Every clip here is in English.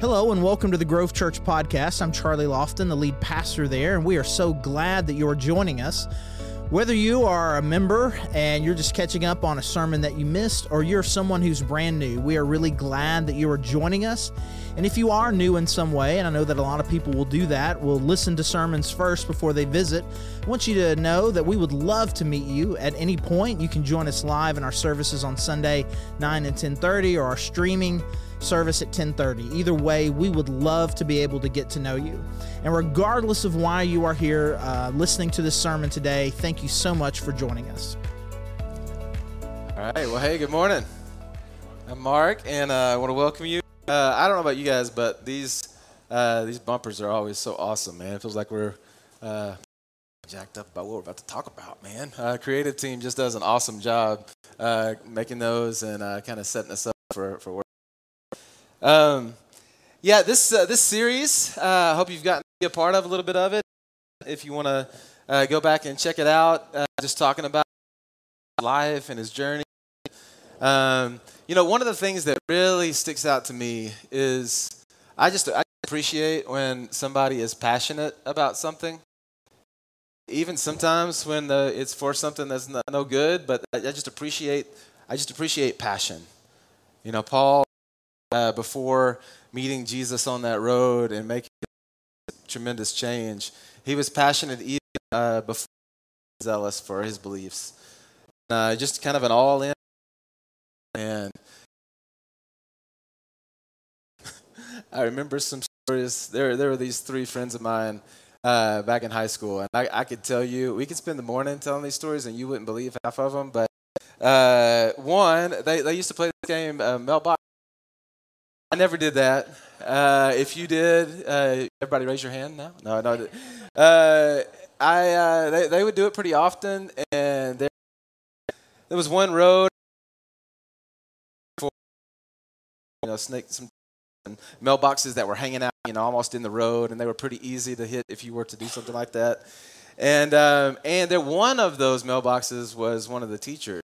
Hello and welcome to the Grove Church podcast. I'm Charlie Lofton, the lead pastor there, and we are so glad that you're joining us. Whether you are a member and you're just catching up on a sermon that you missed, or you're someone who's brand new, we are really glad that you are joining us. And if you are new in some way, and I know that a lot of people will do that, will listen to sermons first before they visit, I want you to know that we would love to meet you at any point. You can join us live in our services on Sunday, 9 and 10:30, or our streaming service at 10:30. Either way, we would love to be able to get to know you. And regardless of why you are here uh, listening to this sermon today, thank you so much for joining us. All right. Well, hey, good morning. I'm Mark, and uh, I want to welcome you. Uh, I don't know about you guys, but these uh, these bumpers are always so awesome, man. It feels like we're uh, jacked up about what we're about to talk about, man. Uh, creative team just does an awesome job uh, making those and kind of setting us up for for work. Um, yeah, this this series. I hope you've gotten to be a part of a little bit of it. If you want to go back and check it out, just talking about life and his journey. Um, you know, one of the things that really sticks out to me is I just I appreciate when somebody is passionate about something. Even sometimes when the, it's for something that's not, no good, but I, I just appreciate I just appreciate passion. You know, Paul uh, before meeting Jesus on that road and making a tremendous change, he was passionate even uh, before zealous for his beliefs. Uh, just kind of an all in and I remember some stories. There, there were these three friends of mine uh, back in high school, and I, I, could tell you, we could spend the morning telling these stories, and you wouldn't believe half of them. But uh, one, they, they used to play this game, uh, mailbox. I never did that. Uh, if you did, uh, everybody raise your hand now. No, no. Uh, I uh, they, they would do it pretty often, and there, there was one road you know, snake some mailboxes that were hanging out, you know, almost in the road, and they were pretty easy to hit if you were to do something like that. And um, and there, one of those mailboxes was one of the teachers,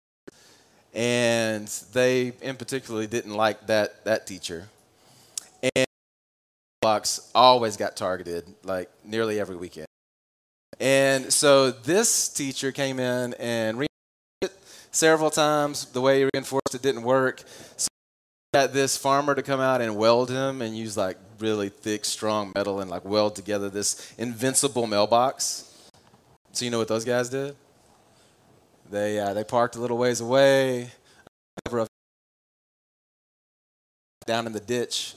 and they in particular didn't like that that teacher. And box always got targeted, like nearly every weekend. And so this teacher came in and reinforced it several times. The way he reinforced it didn't work. So got this farmer to come out and weld him and use like really thick, strong metal and like weld together this invincible mailbox. So you know what those guys did? They uh, they parked a little ways away, down in the ditch.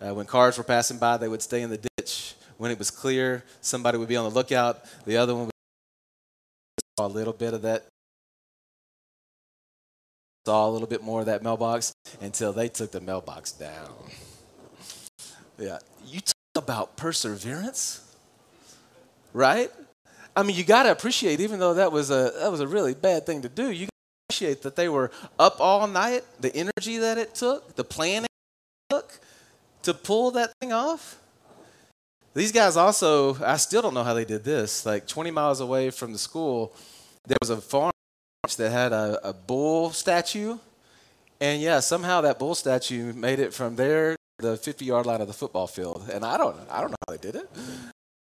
Uh, when cars were passing by, they would stay in the ditch. When it was clear, somebody would be on the lookout. The other one would saw a little bit of that saw a little bit more of that mailbox until they took the mailbox down. Yeah, you talk about perseverance, right? I mean, you got to appreciate, even though that was a that was a really bad thing to do. You appreciate that they were up all night, the energy that it took, the planning it took to pull that thing off. These guys also, I still don't know how they did this. Like 20 miles away from the school, there was a farm that had a, a bull statue. And yeah, somehow that bull statue made it from there the 50 yard line of the football field. And I don't, I don't know how they did it.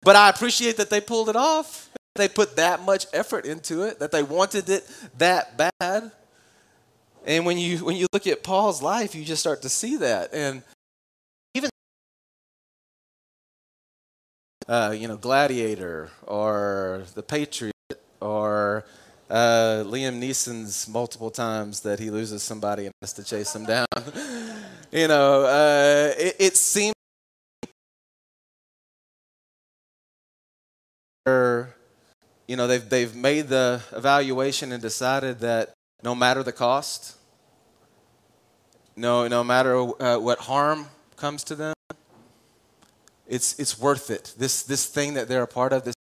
But I appreciate that they pulled it off. They put that much effort into it, that they wanted it that bad. And when you, when you look at Paul's life, you just start to see that. And uh, you know, Gladiator or The Patriot or uh, Liam Neeson's multiple times that he loses somebody and has to chase them down. you know, uh, it, it seems you know they've they've made the evaluation and decided that no matter the cost, no no matter uh, what harm comes to them, it's it's worth it. This this thing that they're a part of, this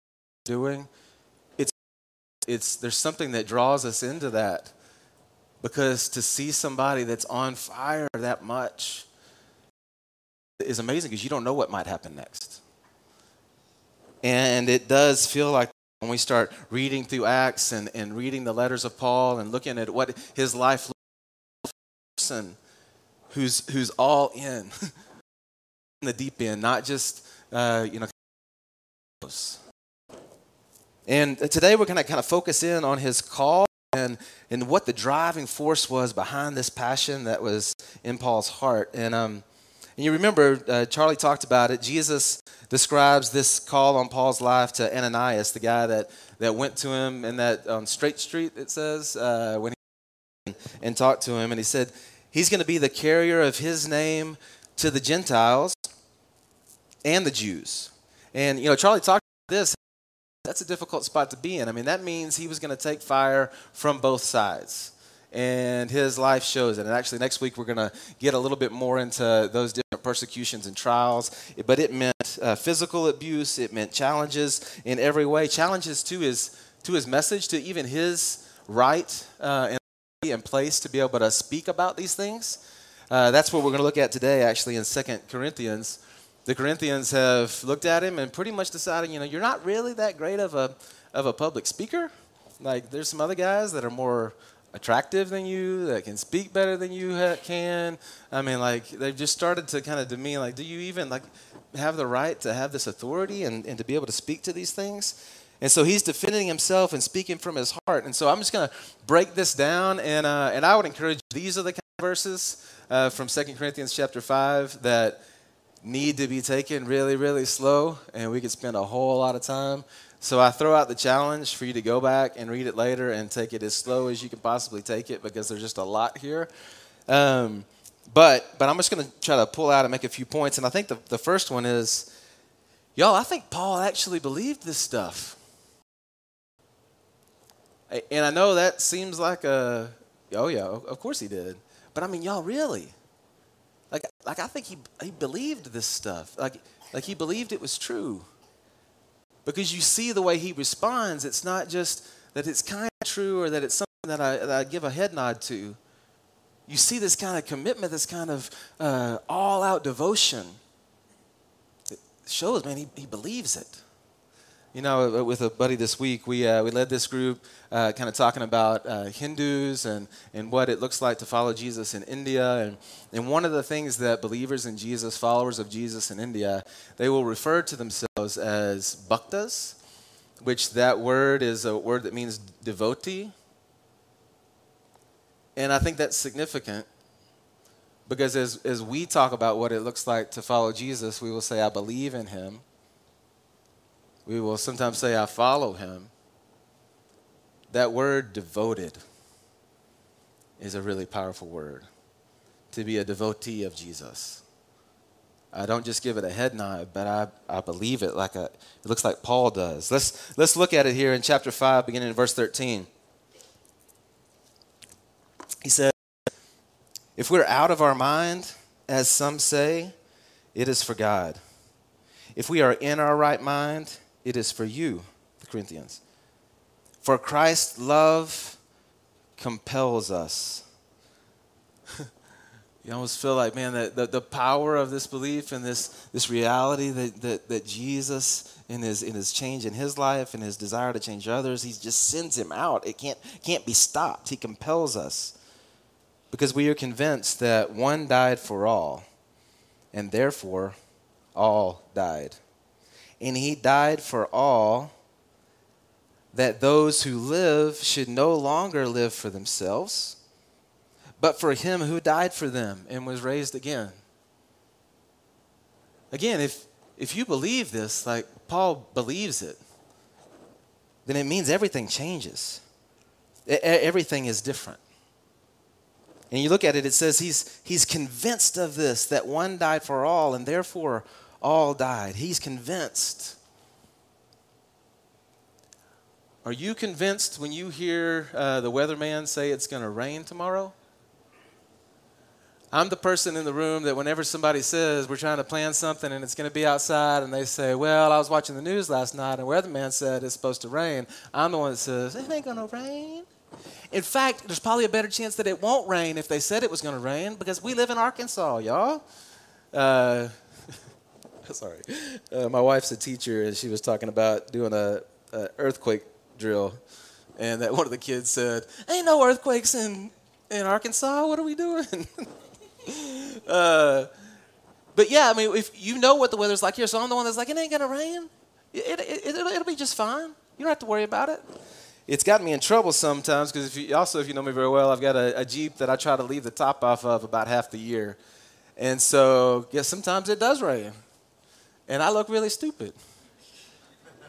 doing it's it's, there's something that draws us into that because to see somebody that's on fire that much is amazing because you don't know what might happen next and it does feel like when we start reading through acts and, and reading the letters of paul and looking at what his life person who's who's all in in the deep end, not just, uh, you know, and today we're going to kind of focus in on his call and, and what the driving force was behind this passion that was in Paul's heart. And, um, and you remember, uh, Charlie talked about it. Jesus describes this call on Paul's life to Ananias, the guy that, that went to him in that um, straight street, it says, uh, when he and talked to him. And he said, He's going to be the carrier of his name to the Gentiles and the Jews. And, you know, Charlie talked about this. That's a difficult spot to be in. I mean, that means he was going to take fire from both sides. And his life shows it. And actually, next week, we're going to get a little bit more into those different persecutions and trials. But it meant uh, physical abuse, it meant challenges in every way. Challenges to his, to his message, to even his right uh, and place to be able to speak about these things. Uh, that's what we're going to look at today, actually, in Second Corinthians the Corinthians have looked at him and pretty much decided, you know, you're not really that great of a of a public speaker. Like there's some other guys that are more attractive than you, that can speak better than you can. I mean, like they've just started to kind of demean, like, do you even like have the right to have this authority and, and to be able to speak to these things? And so he's defending himself and speaking from his heart. And so I'm just going to break this down, and uh, and I would encourage these are the kind of verses uh, from Second Corinthians chapter five that need to be taken really, really slow, and we could spend a whole lot of time. So I throw out the challenge for you to go back and read it later and take it as slow as you can possibly take it because there's just a lot here. Um, but but I'm just going to try to pull out and make a few points. And I think the, the first one is, y'all, I think Paul actually believed this stuff. And I know that seems like a, oh yeah, of course he did. But I mean, y'all, really? Like, like I think he, he believed this stuff. Like, like he believed it was true. Because you see the way he responds, it's not just that it's kind of true or that it's something that I, that I give a head nod to. You see this kind of commitment, this kind of uh, all out devotion. It shows, man, he, he believes it. You know, uh, with a buddy this week, we, uh, we led this group uh, kind of talking about uh, Hindus and, and what it looks like to follow Jesus in India. And, and one of the things that believers in Jesus, followers of Jesus in India, they will refer to themselves as bhaktas, which that word is a word that means devotee. And I think that's significant because as, as we talk about what it looks like to follow Jesus, we will say, I believe in him. We will sometimes say, I follow him. That word devoted is a really powerful word. To be a devotee of Jesus. I don't just give it a head nod, but I, I believe it like a, it looks like Paul does. Let's, let's look at it here in chapter 5, beginning in verse 13. He said, If we're out of our mind, as some say, it is for God. If we are in our right mind, it is for you, the Corinthians. For Christ's love compels us. you almost feel like, man, the, the, the, power of this belief and this, this reality that, that, that Jesus, in his, in his change in his life and his desire to change others, he just sends him out. It can't, can't be stopped. He compels us because we are convinced that one died for all, and therefore all died and he died for all, that those who live should no longer live for themselves, but for him who died for them and was raised again. Again, if, if you believe this, like Paul believes it, then it means everything changes. Everything is different. And you look at it, it says he's, he's convinced of this, that one died for all, and therefore all died. He's convinced. Are you convinced when you hear uh, the weatherman say it's going to rain tomorrow? I'm the person in the room that whenever somebody says we're trying to plan something and it's going to be outside and they say, Well, I was watching the news last night and the weatherman said it's supposed to rain, I'm the one that says, It ain't going to rain. In fact, there's probably a better chance that it won't rain if they said it was going to rain because we live in Arkansas, y'all. Uh, sorry. Uh, my wife's a teacher, and she was talking about doing a, a, earthquake drill, and that one of the kids said, "Ain't no earthquakes in in Arkansas. What are we doing?" uh, but yeah, I mean, if you know what the weather's like here, so I'm the one that's like, it ain't gonna rain. It, it, it, it'll, it'll be just fine. You don't have to worry about it. It's gotten me in trouble sometimes because if you, also, if you know me very well, I've got a, a Jeep that I try to leave the top off of about half the year. And so, yeah, sometimes it does rain. And I look really stupid.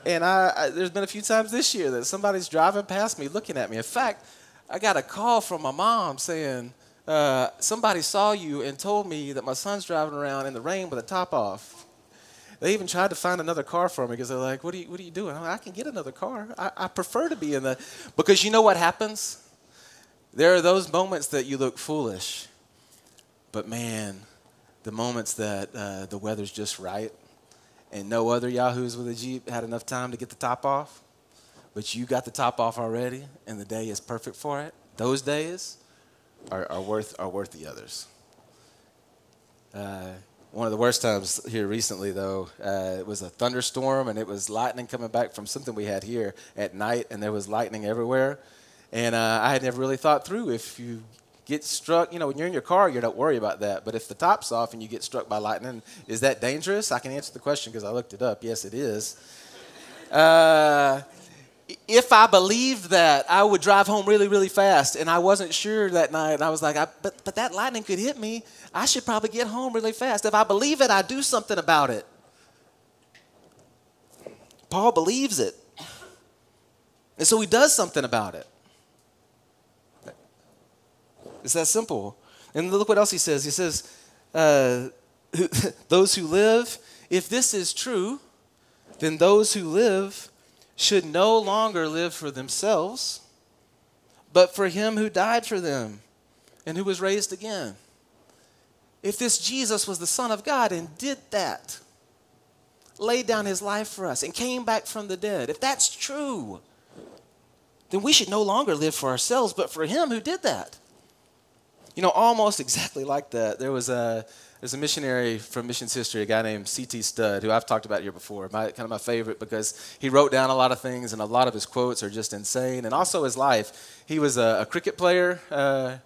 And I, I, there's been a few times this year that somebody's driving past me looking at me. In fact, I got a call from my mom saying, uh, somebody saw you and told me that my son's driving around in the rain with the top off. They even tried to find another car for me because they're like, what are you, what are you doing? Like, i can get another car. I, I prefer to be in the, because you know what happens? There are those moments that you look foolish, but man, the moments that uh, the weather's just right and no other yahoos with a Jeep had enough time to get the top off, but you got the top off already and the day is perfect for it, those days are, are, worth, are worth the others. Uh, one of the worst times here recently, though, uh, it was a thunderstorm and it was lightning coming back from something we had here at night, and there was lightning everywhere. And uh, I had never really thought through if you get struck, you know, when you're in your car, you don't worry about that. But if the top's off and you get struck by lightning, is that dangerous? I can answer the question because I looked it up. Yes, it is. Uh, if I believed that, I would drive home really, really fast. And I wasn't sure that night. And I was like, I, but, but that lightning could hit me. I should probably get home really fast. If I believe it, I do something about it. Paul believes it. And so he does something about it. It's that simple. And look what else he says. He says, uh, those who live, if this is true, then those who live should no longer live for themselves, but for him who died for them and who was raised again. If this Jesus was the Son of God and did that, laid down his life for us and came back from the dead, if that's true, then we should no longer live for ourselves, but for him who did that. You know, almost exactly like that. There was a there's a missionary from missions history, a guy named C.T. Studd, who I've talked about here before. My, kind of my favorite because he wrote down a lot of things, and a lot of his quotes are just insane. And also his life. He was a, a cricket player. Uh,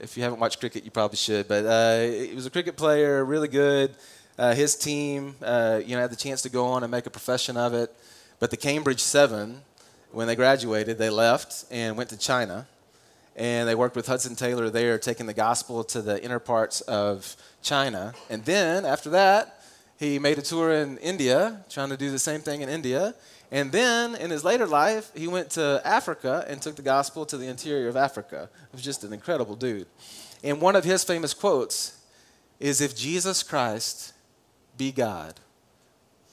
if you haven't watched cricket, you probably should. But uh, he was a cricket player, really good. Uh, his team, uh, you know, had the chance to go on and make a profession of it. But the Cambridge Seven, when they graduated, they left and went to China and they worked with Hudson Taylor there, taking the gospel to the inner parts of China. And then after that, he made a tour in India, trying to do the same thing in India. And then in his later life, he went to Africa and took the gospel to the interior of Africa. He was just an incredible dude. And one of his famous quotes is If Jesus Christ be God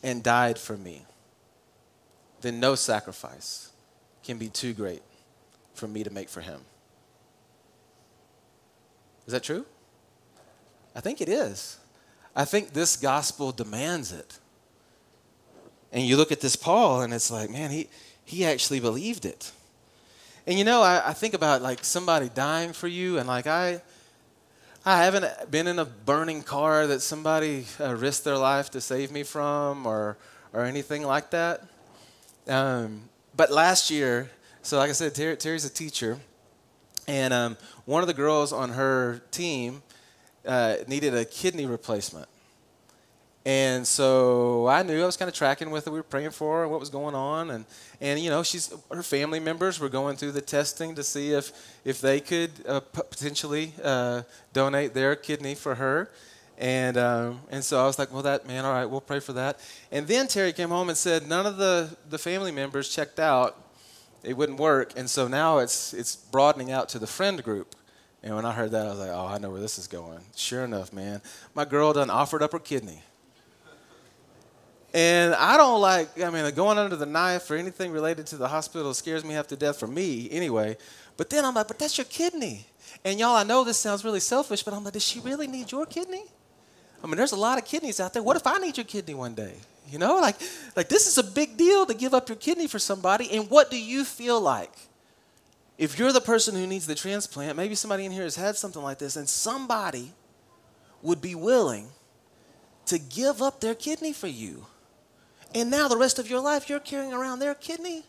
and died for me, then no sacrifice can be too great for me to make for him. Is that true? I think it is. I think this gospel demands it. And you look at this Paul, and it's like, man, he, he actually believed it. And you know, I, I think about like somebody dying for you, and like I, I haven't been in a burning car that somebody uh, risked their life to save me from, or or anything like that. Um, but last year, so like I said, Terry, Terry's a teacher, and um, one of the girls on her team uh, needed a kidney replacement. And so I knew I was kind of tracking with her. We were praying for her what was going on, and and you know, she's her family members were going through the testing to see if if they could uh, potentially uh, donate their kidney for her. And um, and so I was like, well, that man, all right, we'll pray for that. And then Terry came home and said none of the the family members checked out it wouldn't work. And so now it's it's broadening out to the friend group. And when I heard that, I was like, oh, I know where this is going. Sure enough, man, my girl done offered up her kidney. And I don't like, I mean, going under the knife or anything related to the hospital scares me half to death for me anyway. But then I'm like, but that's your kidney. And y'all, I know this sounds really selfish, but I'm like, does she really need your kidney? I mean, there's a lot of kidneys out there. What if I need your kidney one day? You know, like, like this is a big deal to give up your kidney for somebody. And what do you feel like? If you're the person who needs the transplant, maybe somebody in here has had something like this, and somebody would be willing to give up their kidney for you. And now the rest of your life you're carrying around their kidney.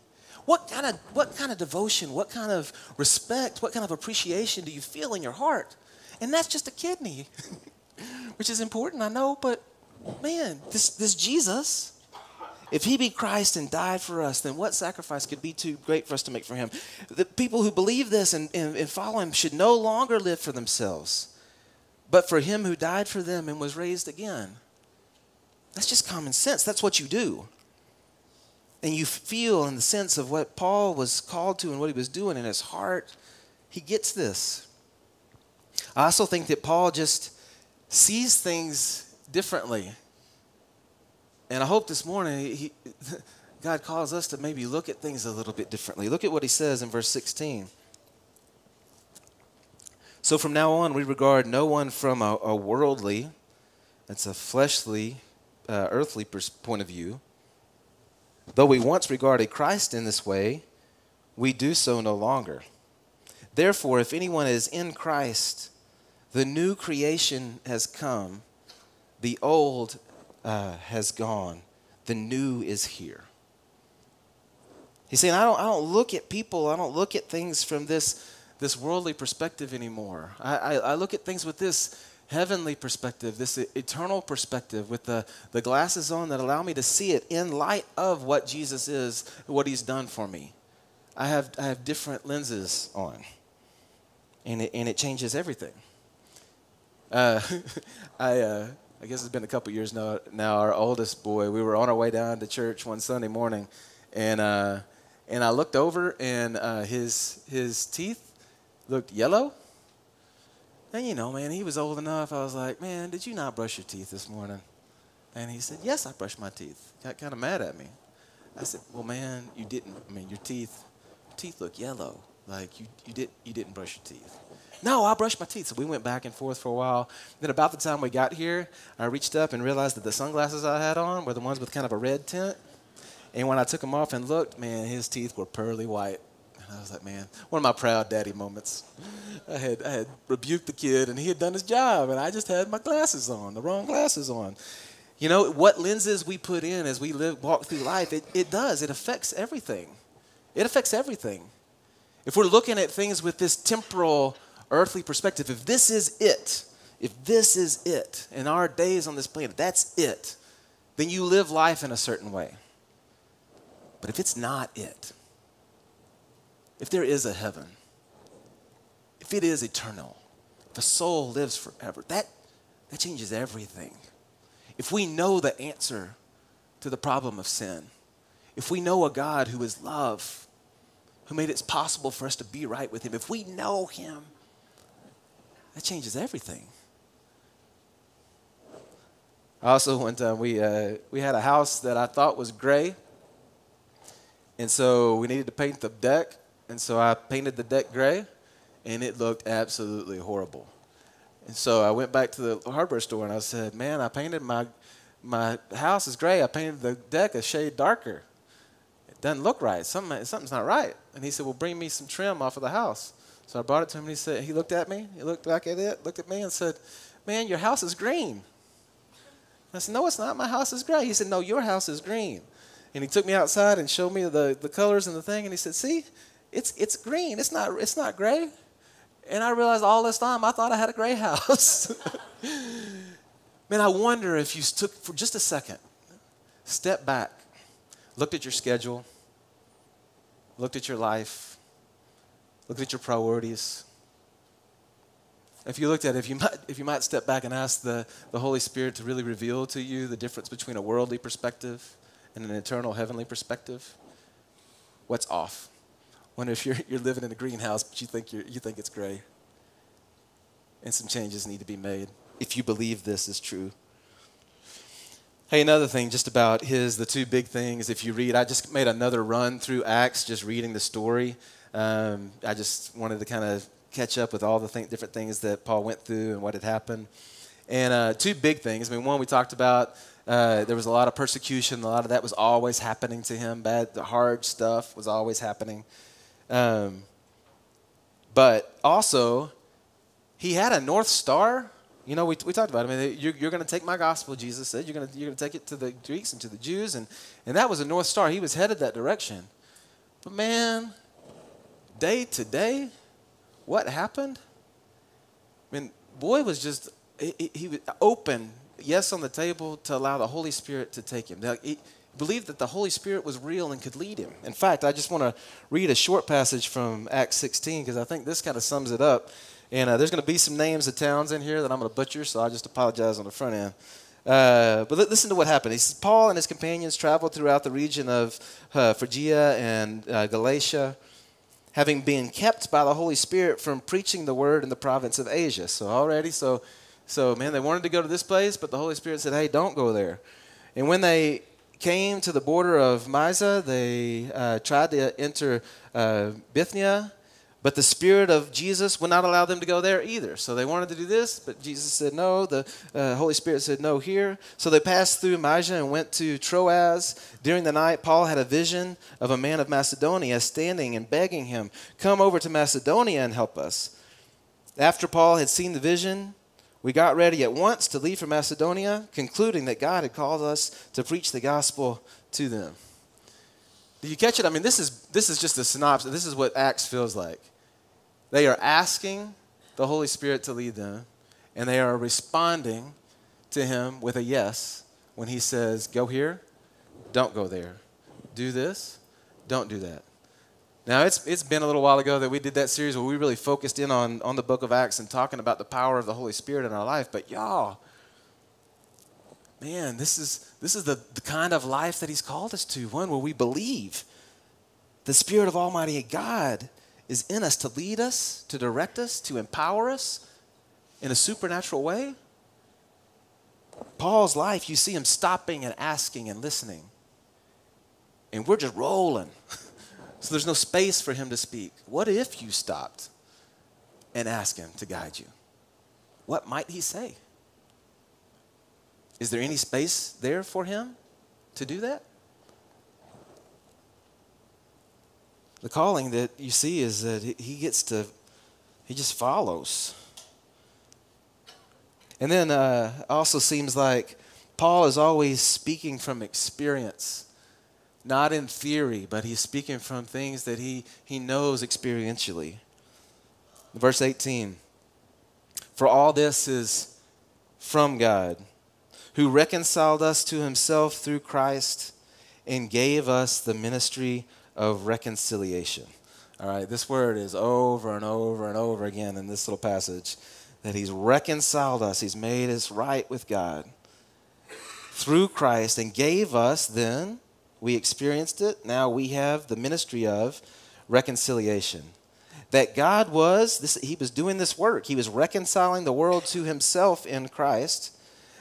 What kind of what kind of devotion, what kind of respect, what kind of appreciation do you feel in your heart? And that's just a kidney. Which is important, I know, but Oh, man, this, this Jesus, if he be Christ and died for us, then what sacrifice could be too great for us to make for him? The people who believe this and, and, and follow him should no longer live for themselves, but for him who died for them and was raised again. That's just common sense. That's what you do. And you feel in the sense of what Paul was called to and what he was doing in his heart, he gets this. I also think that Paul just sees things differently. And I hope this morning he, God calls us to maybe look at things a little bit differently. Look at what he says in verse 16. So from now on, we regard no one from a, a worldly, it's a fleshly, uh, earthly pers- point of view. Though we once regarded Christ in this way, we do so no longer. Therefore, if anyone is in Christ, the new creation has come, the old uh, has gone, the new is here. He's saying, I don't, I don't look at people, I don't look at things from this, this worldly perspective anymore. I, I, I look at things with this heavenly perspective, this eternal perspective, with the, the glasses on that allow me to see it in light of what Jesus is, what he's done for me. I have, I have different lenses on, and it, and it changes everything. Uh, I, uh, I guess it's been a couple years now. Now, our oldest boy, we were on our way down to church one Sunday morning, and uh, and I looked over, and uh, his his teeth looked yellow. And you know, man, he was old enough. I was like, man, did you not brush your teeth this morning? And he said, yes, I brushed my teeth. Got kind of mad at me. I said, well, man, you didn't. I mean, your teeth, your teeth look yellow. Like you, you did, you didn't brush your teeth. No, I brushed my teeth. So we went back and forth for a while. Then about the time we got here, I reached up and realized that the sunglasses I had on were the ones with kind of a red tint. And when I took them off and looked, man, his teeth were pearly white. And I was like, man, one of my proud daddy moments. I had, I had rebuked the kid, and he had done his job, and I just had my glasses on, the wrong glasses on. You know, what lenses we put in as we live, walk through life, it, it does. It affects everything. It affects everything. If we're looking at things with this temporal, earthly perspective, if this is it, if this is it, in our days on this planet, that's it, then you live life in a certain way. But if it's not it, if there is a heaven, if it is eternal, if a soul lives forever, that, that changes everything. If we know the answer to the problem of sin, if we know a God who is love, who made it possible for us to be right with Him, if we know Him, that changes everything. Also, one time we, uh, we had a house that I thought was gray, and so we needed to paint the deck, and so I painted the deck gray, and it looked absolutely horrible. And so I went back to the hardware store and I said, "Man, I painted my my house is gray. I painted the deck a shade darker. It doesn't look right. Something something's not right." And he said, "Well, bring me some trim off of the house." So I brought it to him and he said, he looked at me, he looked back at it, looked at me and said, "Man, your house is green." I said, "No, it's not. My house is gray." He said, "No, your house is green." And he took me outside and showed me the, the colors and the thing, and he said, "See, it's it's green. It's not it's not gray." And I realized all this time I thought I had a gray house. Man, I wonder if you took for just a second, step back, looked at your schedule, looked at your life, looked at your priorities. If you looked at it, if you might, if you might step back and ask the, the Holy Spirit to really reveal to you the difference between a worldly perspective and an eternal heavenly perspective, what's off? Wonder if you're, you're living in a greenhouse, but you think, you're, you think it's gray. And some changes need to be made if you believe this is true. Hey, another thing just about his, the two big things. If you read, I just made another run through Acts, just reading the story. Um, I just wanted to kind of catch up with all the th- different things that Paul went through and what had happened. And uh, two big things. I mean, one we talked about. Uh, there was a lot of persecution. A lot of that was always happening to him. Bad, the hard stuff was always happening. Um, but also, he had a North Star. You know, we, we talked about it. I mean, you're, you're going to take my gospel, Jesus said. You're going you're going to take it to the Greeks and to the Jews. And, and that was a North Star. He was headed that direction. But man, day to day, what happened? I mean, boy was just, he, he was open yes on the table to allow the Holy Spirit to take him. He believed that the Holy Spirit was real and could lead him. In fact, I just want to read a short passage from Acts 16 because I think this kind of sums it up. And uh, there's going to be some names of towns in here that I'm going to butcher, so I just apologize on the front end. Uh, but listen to what happened. He says, Paul and his companions traveled throughout the region of uh, Phrygia and uh, Galatia, having been kept by the Holy Spirit from preaching the word in the province of Asia. So already, so, so man, they wanted to go to this place, but the Holy Spirit said, hey, don't go there. And when they came to the border of Mysia, they uh, tried to enter uh, Bithynia but the Spirit of Jesus would not allow them to go there either. So they wanted to do this, but Jesus said no. The uh, Holy Spirit said no here. So they passed through Mysia and went to Troas. During the night, Paul had a vision of a man of Macedonia standing and begging him, Come over to Macedonia and help us. After Paul had seen the vision, we got ready at once to leave for Macedonia, concluding that God had called us to preach the gospel to them. Do you catch it? I mean, this is, this is just a synopsis. This is what Acts feels like. They are asking the Holy Spirit to lead them, and they are responding to Him with a yes when He says, Go here, don't go there. Do this, don't do that. Now, it's, it's been a little while ago that we did that series where we really focused in on, on the book of Acts and talking about the power of the Holy Spirit in our life. But y'all, man, this is, this is the, the kind of life that He's called us to one where we believe the Spirit of Almighty God is in us to lead us, to direct us, to empower us in a supernatural way. Paul's life, you see him stopping and asking and listening. And we're just rolling. so there's no space for him to speak. What if you stopped and asked him to guide you? What might he say? Is there any space there for him to do that? the calling that you see is that he gets to, he just follows. And then uh, also seems like Paul is always speaking from experience, not in theory, but he's speaking from things that he, he knows experientially. Verse 18 For all this is from God, who reconciled us to himself through Christ and gave us the ministry of reconciliation. All right, this word is over and over and over again in this little passage that he's reconciled us, he's made us right with God through Christ and gave us then, we experienced it, now we have the ministry of reconciliation. That God was, this, he was doing this work. He was reconciling the world to himself in Christ,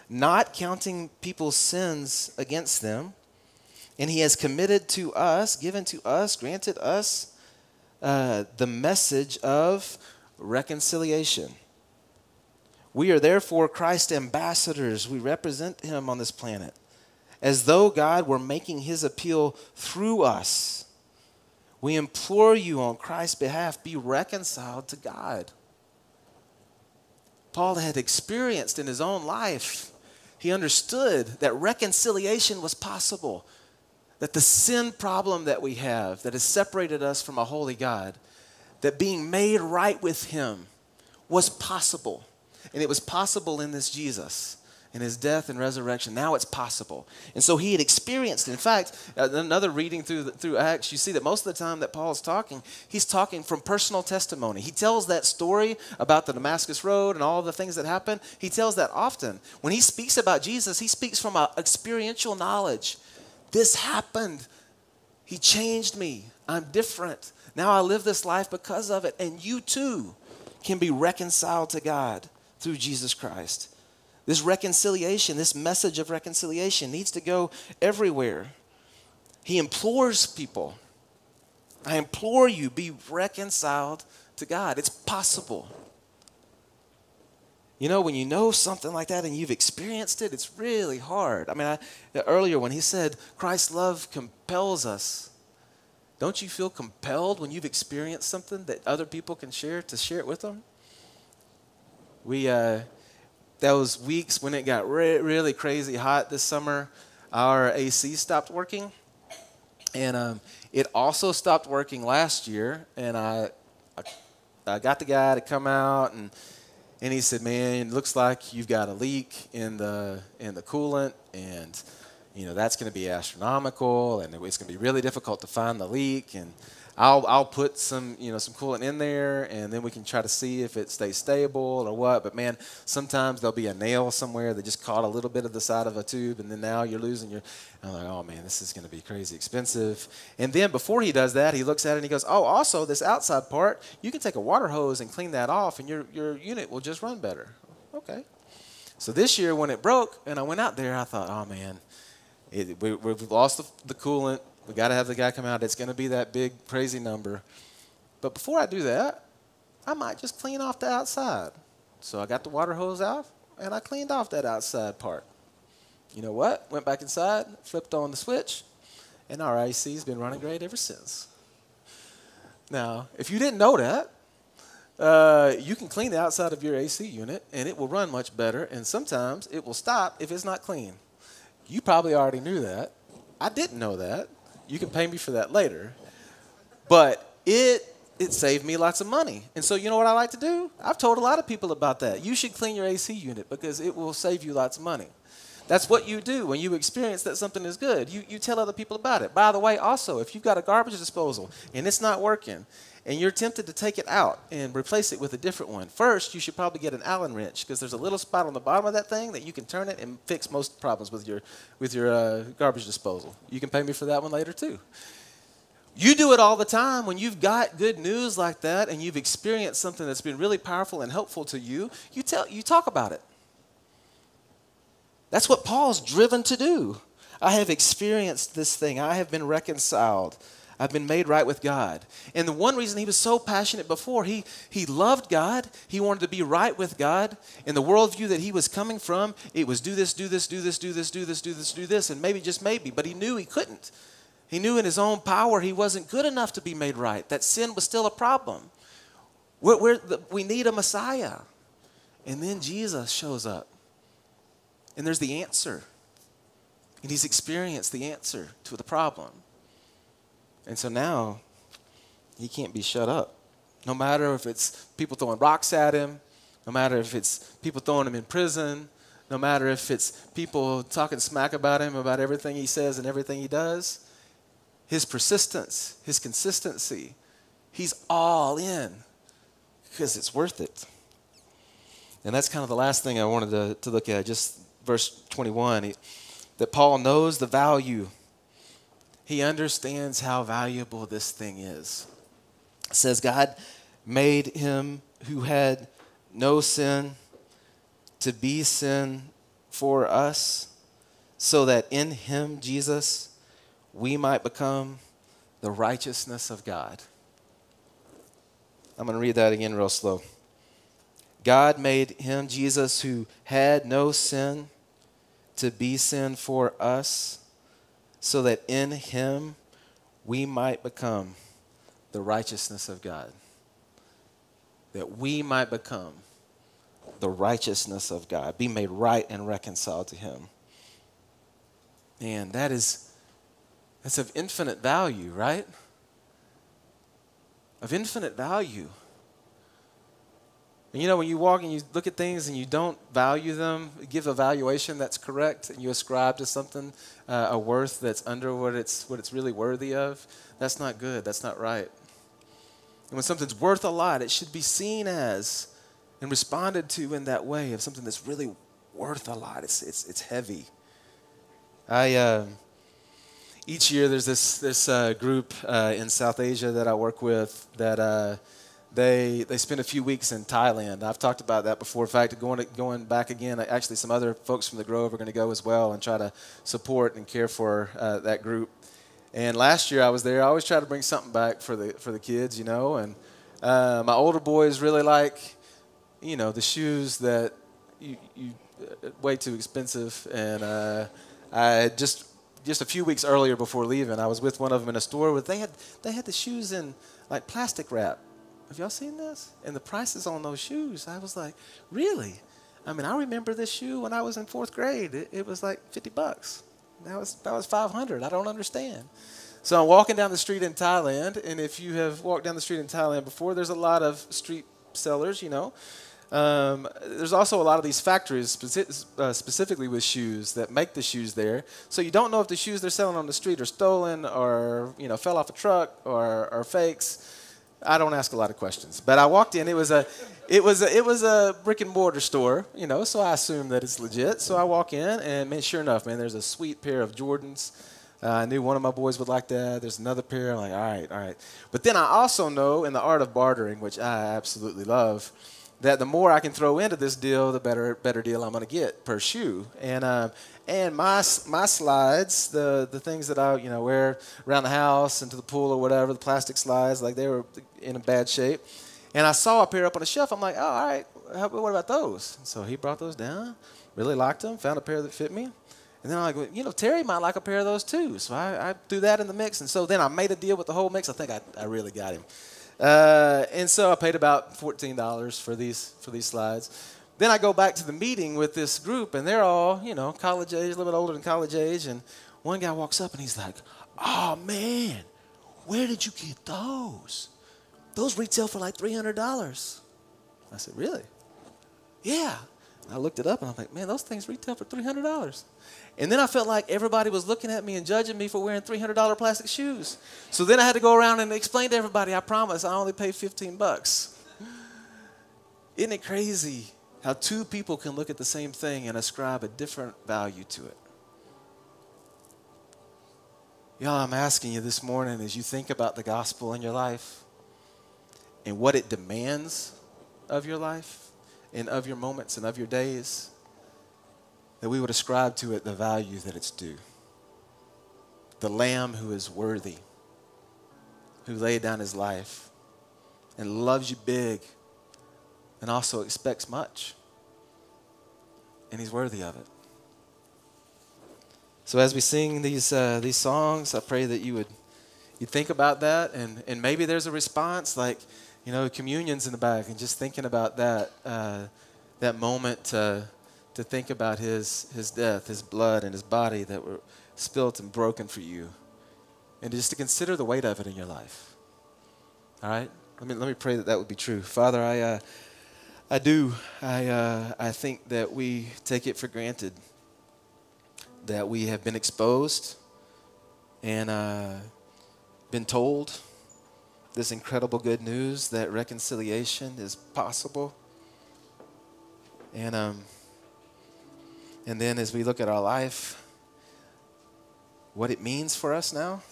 not counting people's sins against them and he has committed to us, given to us, granted us uh, the message of reconciliation. We are therefore Christ's ambassadors. We represent him on this planet as though God were making his appeal through us. We implore you on Christ's behalf be reconciled to God. Paul had experienced in his own life, he understood that reconciliation was possible that the sin problem that we have that has separated us from a holy God, that being made right with Him was possible. And it was possible in this Jesus, in His death and resurrection. Now it's possible. And so He had experienced, in fact, another reading through, the, through Acts, you see that most of the time that Paul is talking, he's talking from personal testimony. He tells that story about the Damascus Road and all the things that happened. He tells that often. When he speaks about Jesus, he speaks from experiential knowledge this happened. He changed me. I'm different. Now I live this life because of it. And you too can be reconciled to God through Jesus Christ. This reconciliation, this message of reconciliation needs to go everywhere. He implores people I implore you, be reconciled to God. It's possible. You know, when you know something like that and you've experienced it, it's really hard. I mean, I, earlier when he said Christ's love compels us, don't you feel compelled when you've experienced something that other people can share to share it with them? We, uh, those weeks when it got re- really crazy hot this summer, our AC stopped working. And um, it also stopped working last year. And I, I, I got the guy to come out and and he said, "Man, it looks like you've got a leak in the in the coolant, and you know that's going to be astronomical, and it's going to be really difficult to find the leak." And I'll I'll put some you know some coolant in there, and then we can try to see if it stays stable or what. But man, sometimes there'll be a nail somewhere that just caught a little bit of the side of a tube, and then now you're losing your. I'm like, oh man, this is going to be crazy expensive. And then before he does that, he looks at it and he goes, oh, also this outside part, you can take a water hose and clean that off, and your your unit will just run better. Okay. So this year when it broke, and I went out there, I thought, oh man, it, we, have lost the, the coolant we got to have the guy come out. It's going to be that big, crazy number. But before I do that, I might just clean off the outside. So I got the water hose out and I cleaned off that outside part. You know what? Went back inside, flipped on the switch, and our AC has been running great ever since. Now, if you didn't know that, uh, you can clean the outside of your AC unit and it will run much better, and sometimes it will stop if it's not clean. You probably already knew that. I didn't know that. You can pay me for that later. But it it saved me lots of money. And so you know what I like to do? I've told a lot of people about that. You should clean your AC unit because it will save you lots of money. That's what you do when you experience that something is good. You, you tell other people about it. By the way, also, if you've got a garbage disposal and it's not working, and you're tempted to take it out and replace it with a different one, first you should probably get an Allen wrench because there's a little spot on the bottom of that thing that you can turn it and fix most problems with your with your uh, garbage disposal. You can pay me for that one later too. You do it all the time when you've got good news like that and you've experienced something that's been really powerful and helpful to you. You tell you talk about it. That's what Paul's driven to do. I have experienced this thing. I have been reconciled. I've been made right with God. And the one reason he was so passionate before, he, he loved God. He wanted to be right with God. In the worldview that he was coming from, it was do this, do this, do this, do this, do this, do this, do this, and maybe just maybe. But he knew he couldn't. He knew in his own power he wasn't good enough to be made right, that sin was still a problem. We're, we're the, we need a Messiah. And then Jesus shows up. And there's the answer. And he's experienced the answer to the problem. And so now he can't be shut up. No matter if it's people throwing rocks at him, no matter if it's people throwing him in prison, no matter if it's people talking smack about him, about everything he says and everything he does, his persistence, his consistency, he's all in because it's worth it. And that's kind of the last thing I wanted to, to look at, just verse 21, he, that Paul knows the value he understands how valuable this thing is. It says, God made him who had no sin to be sin for us, so that in him, Jesus, we might become the righteousness of God. I'm going to read that again real slow. God made him, Jesus, who had no sin, to be sin for us so that in him we might become the righteousness of God. That we might become the righteousness of God, be made right and reconciled to him. And that is that's of infinite value, right? Of infinite value. And you know, when you walk and you look at things and you don't value them, give a valuation that's correct, and you ascribe to something uh, a worth that's under what it's, what it's really worthy of, that's not good. That's not right. And when something's worth a lot, it should be seen as and responded to in that way of something that's really worth a lot. It's, it's, it's heavy. I, uh, each year there's this, this uh, group uh, in South Asia that I work with that uh, they they spend a few weeks in Thailand. I've talked about that before. In fact, going going back again, actually, some other folks from the Grove are going to go as well and try to support and care for uh, that group. And last year I was there. I always try to bring something back for the for the kids, you know. And uh, my older boys really like, you know, the shoes that you you uh, way too expensive. And uh, I just just a few weeks earlier before leaving, I was with one of them in a store where they had they had the shoes in like plastic wrap have y'all seen this? And the prices on those shoes, I was like, really? I mean, I remember this shoe when I was in fourth grade. It, it was like 50 bucks. Now it's, that was 500. I don't understand. So I'm walking down the street in Thailand, and if you have walked down the street in Thailand before, there's a lot of street sellers, you know. um, there's also a lot of these factories, speci- uh, specifically with shoes, that make the shoes there. So you don't know if the shoes they're selling on the street are stolen or you know fell off a truck or are fakes. I don't ask a lot of questions, but I walked in. It was a, it was a, it was a brick and mortar store, you know. So I assume that it's legit. So I walk in, and man, sure enough, man, there's a sweet pair of Jordans. Uh, I knew one of my boys would like that. There's another pair. I'm like, all right, all right. But then I also know in the art of bartering, which I absolutely love that the more I can throw into this deal, the better better deal I'm going to get per shoe. And uh, and my my slides, the the things that I you know wear around the house and to the pool or whatever, the plastic slides, like they were in a bad shape. And I saw a pair up on the shelf. I'm like, oh, all right, how, what about those? So he brought those down, really liked them, found a pair that fit me. And then I'm like, well, you know, Terry might like a pair of those too. So I, I threw that in the mix. And so then I made a deal with the whole mix. I think I, I really got him. Uh, and so I paid about $14 for these, for these slides. Then I go back to the meeting with this group, and they're all, you know, college age, a little bit older than college age. And one guy walks up and he's like, oh, man, where did you get those? Those retail for like $300. I said, really? Yeah. I looked it up and I'm like, man, those things retail for $300. And then I felt like everybody was looking at me and judging me for wearing $300 plastic shoes. So then I had to go around and explain to everybody, I promise, I only paid 15 bucks. Isn't it crazy how two people can look at the same thing and ascribe a different value to it? Y'all, I'm asking you this morning as you think about the gospel in your life and what it demands of your life and of your moments and of your days that we would ascribe to it the value that it's due. The Lamb who is worthy, who laid down his life and loves you big and also expects much. And he's worthy of it. So as we sing these, uh, these songs, I pray that you would you think about that and, and maybe there's a response like, you know, communion's in the back and just thinking about that, uh, that moment to, to think about his, his death, his blood, and his body that were spilt and broken for you. And just to consider the weight of it in your life. All right? Let me, let me pray that that would be true. Father, I, uh, I do. I, uh, I think that we take it for granted that we have been exposed and uh, been told this incredible good news that reconciliation is possible. And um, and then as we look at our life, what it means for us now,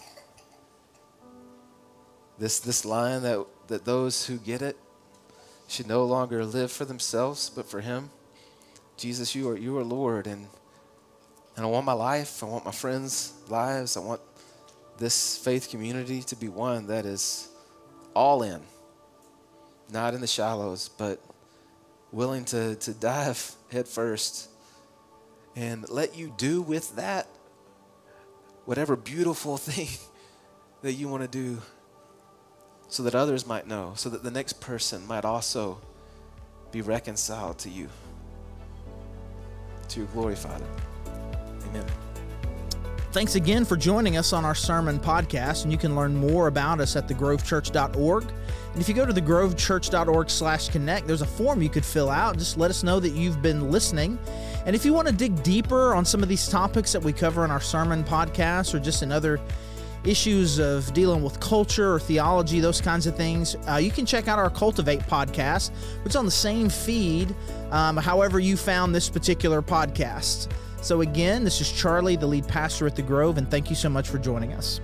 this, this line that, that those who get it should no longer live for themselves, but for Him. Jesus, you are, you are Lord, and, and I want my life, I want my friends' lives, I want this faith community to be one that is all in, not in the shallows, but willing to, to dive headfirst and let you do with that whatever beautiful thing that you want to do so that others might know, so that the next person might also be reconciled to you, to your glory, Father. Amen. Thanks again for joining us on our sermon podcast, and you can learn more about us at thegrovechurch.org. And if you go to thegrovechurch.org slash connect, there's a form you could fill out. Just let us know that you've been listening. And if you want to dig deeper on some of these topics that we cover in our sermon podcast or just in other issues of dealing with culture or theology, those kinds of things, uh, you can check out our Cultivate podcast, which is on the same feed, um, however, you found this particular podcast. So, again, this is Charlie, the lead pastor at The Grove, and thank you so much for joining us.